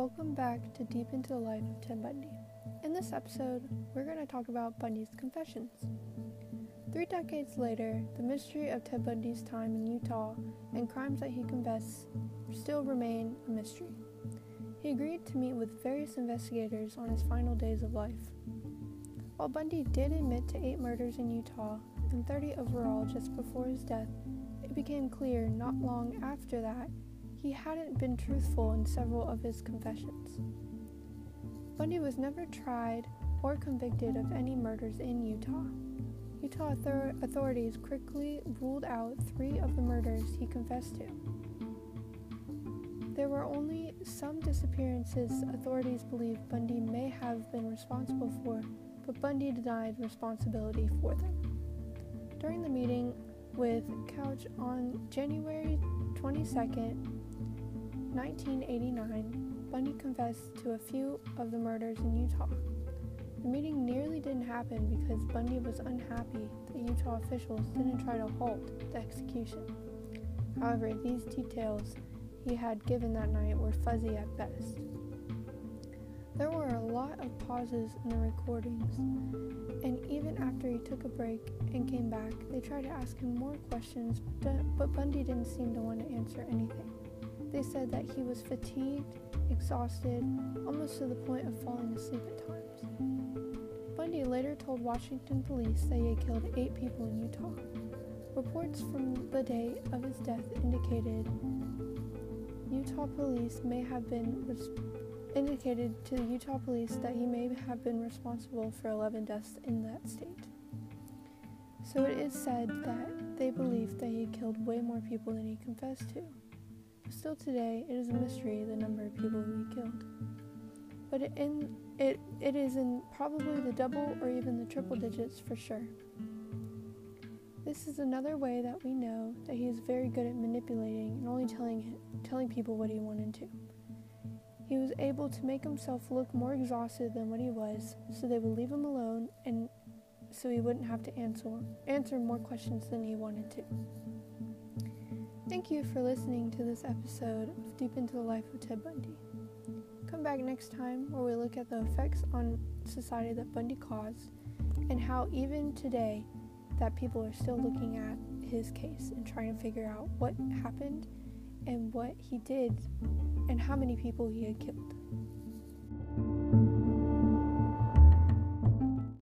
to Deep Into the Life of Ted Bundy. In this episode, we're going to talk about Bundy's confessions. Three decades later, the mystery of Ted Bundy's time in Utah and crimes that he confessed still remain a mystery. He agreed to meet with various investigators on his final days of life. While Bundy did admit to eight murders in Utah and 30 overall just before his death, it became clear not long after that he hadn't been truthful in several of his confessions. Bundy was never tried or convicted of any murders in Utah. Utah authorities quickly ruled out three of the murders he confessed to. There were only some disappearances authorities believe Bundy may have been responsible for, but Bundy denied responsibility for them. During the meeting with Couch on January 22nd, 1989, Bundy confessed to a few of the murders in Utah. The meeting nearly didn't happen because Bundy was unhappy that Utah officials didn't try to halt the execution. However, these details he had given that night were fuzzy at best. There were a lot of pauses in the recordings, and even after he took a break and came back, they tried to ask him more questions, but Bundy didn't seem to want to answer anything. They said that he was fatigued, exhausted, almost to the point of falling asleep at times. Bundy later told Washington police that he had killed eight people in Utah. Reports from the day of his death indicated Utah police may have been res- indicated to the Utah police that he may have been responsible for 11 deaths in that state. So it is said that they believed that he killed way more people than he confessed to. Still today, it is a mystery the number of people he killed. But in it, it is in probably the double or even the triple digits for sure. This is another way that we know that he is very good at manipulating and only telling telling people what he wanted to. He was able to make himself look more exhausted than what he was, so they would leave him alone and so he wouldn't have to answer answer more questions than he wanted to. Thank you for listening to this episode of Deep into the Life of Ted Bundy. Come back next time where we look at the effects on society that Bundy caused and how even today that people are still looking at his case and trying to figure out what happened and what he did and how many people he had killed.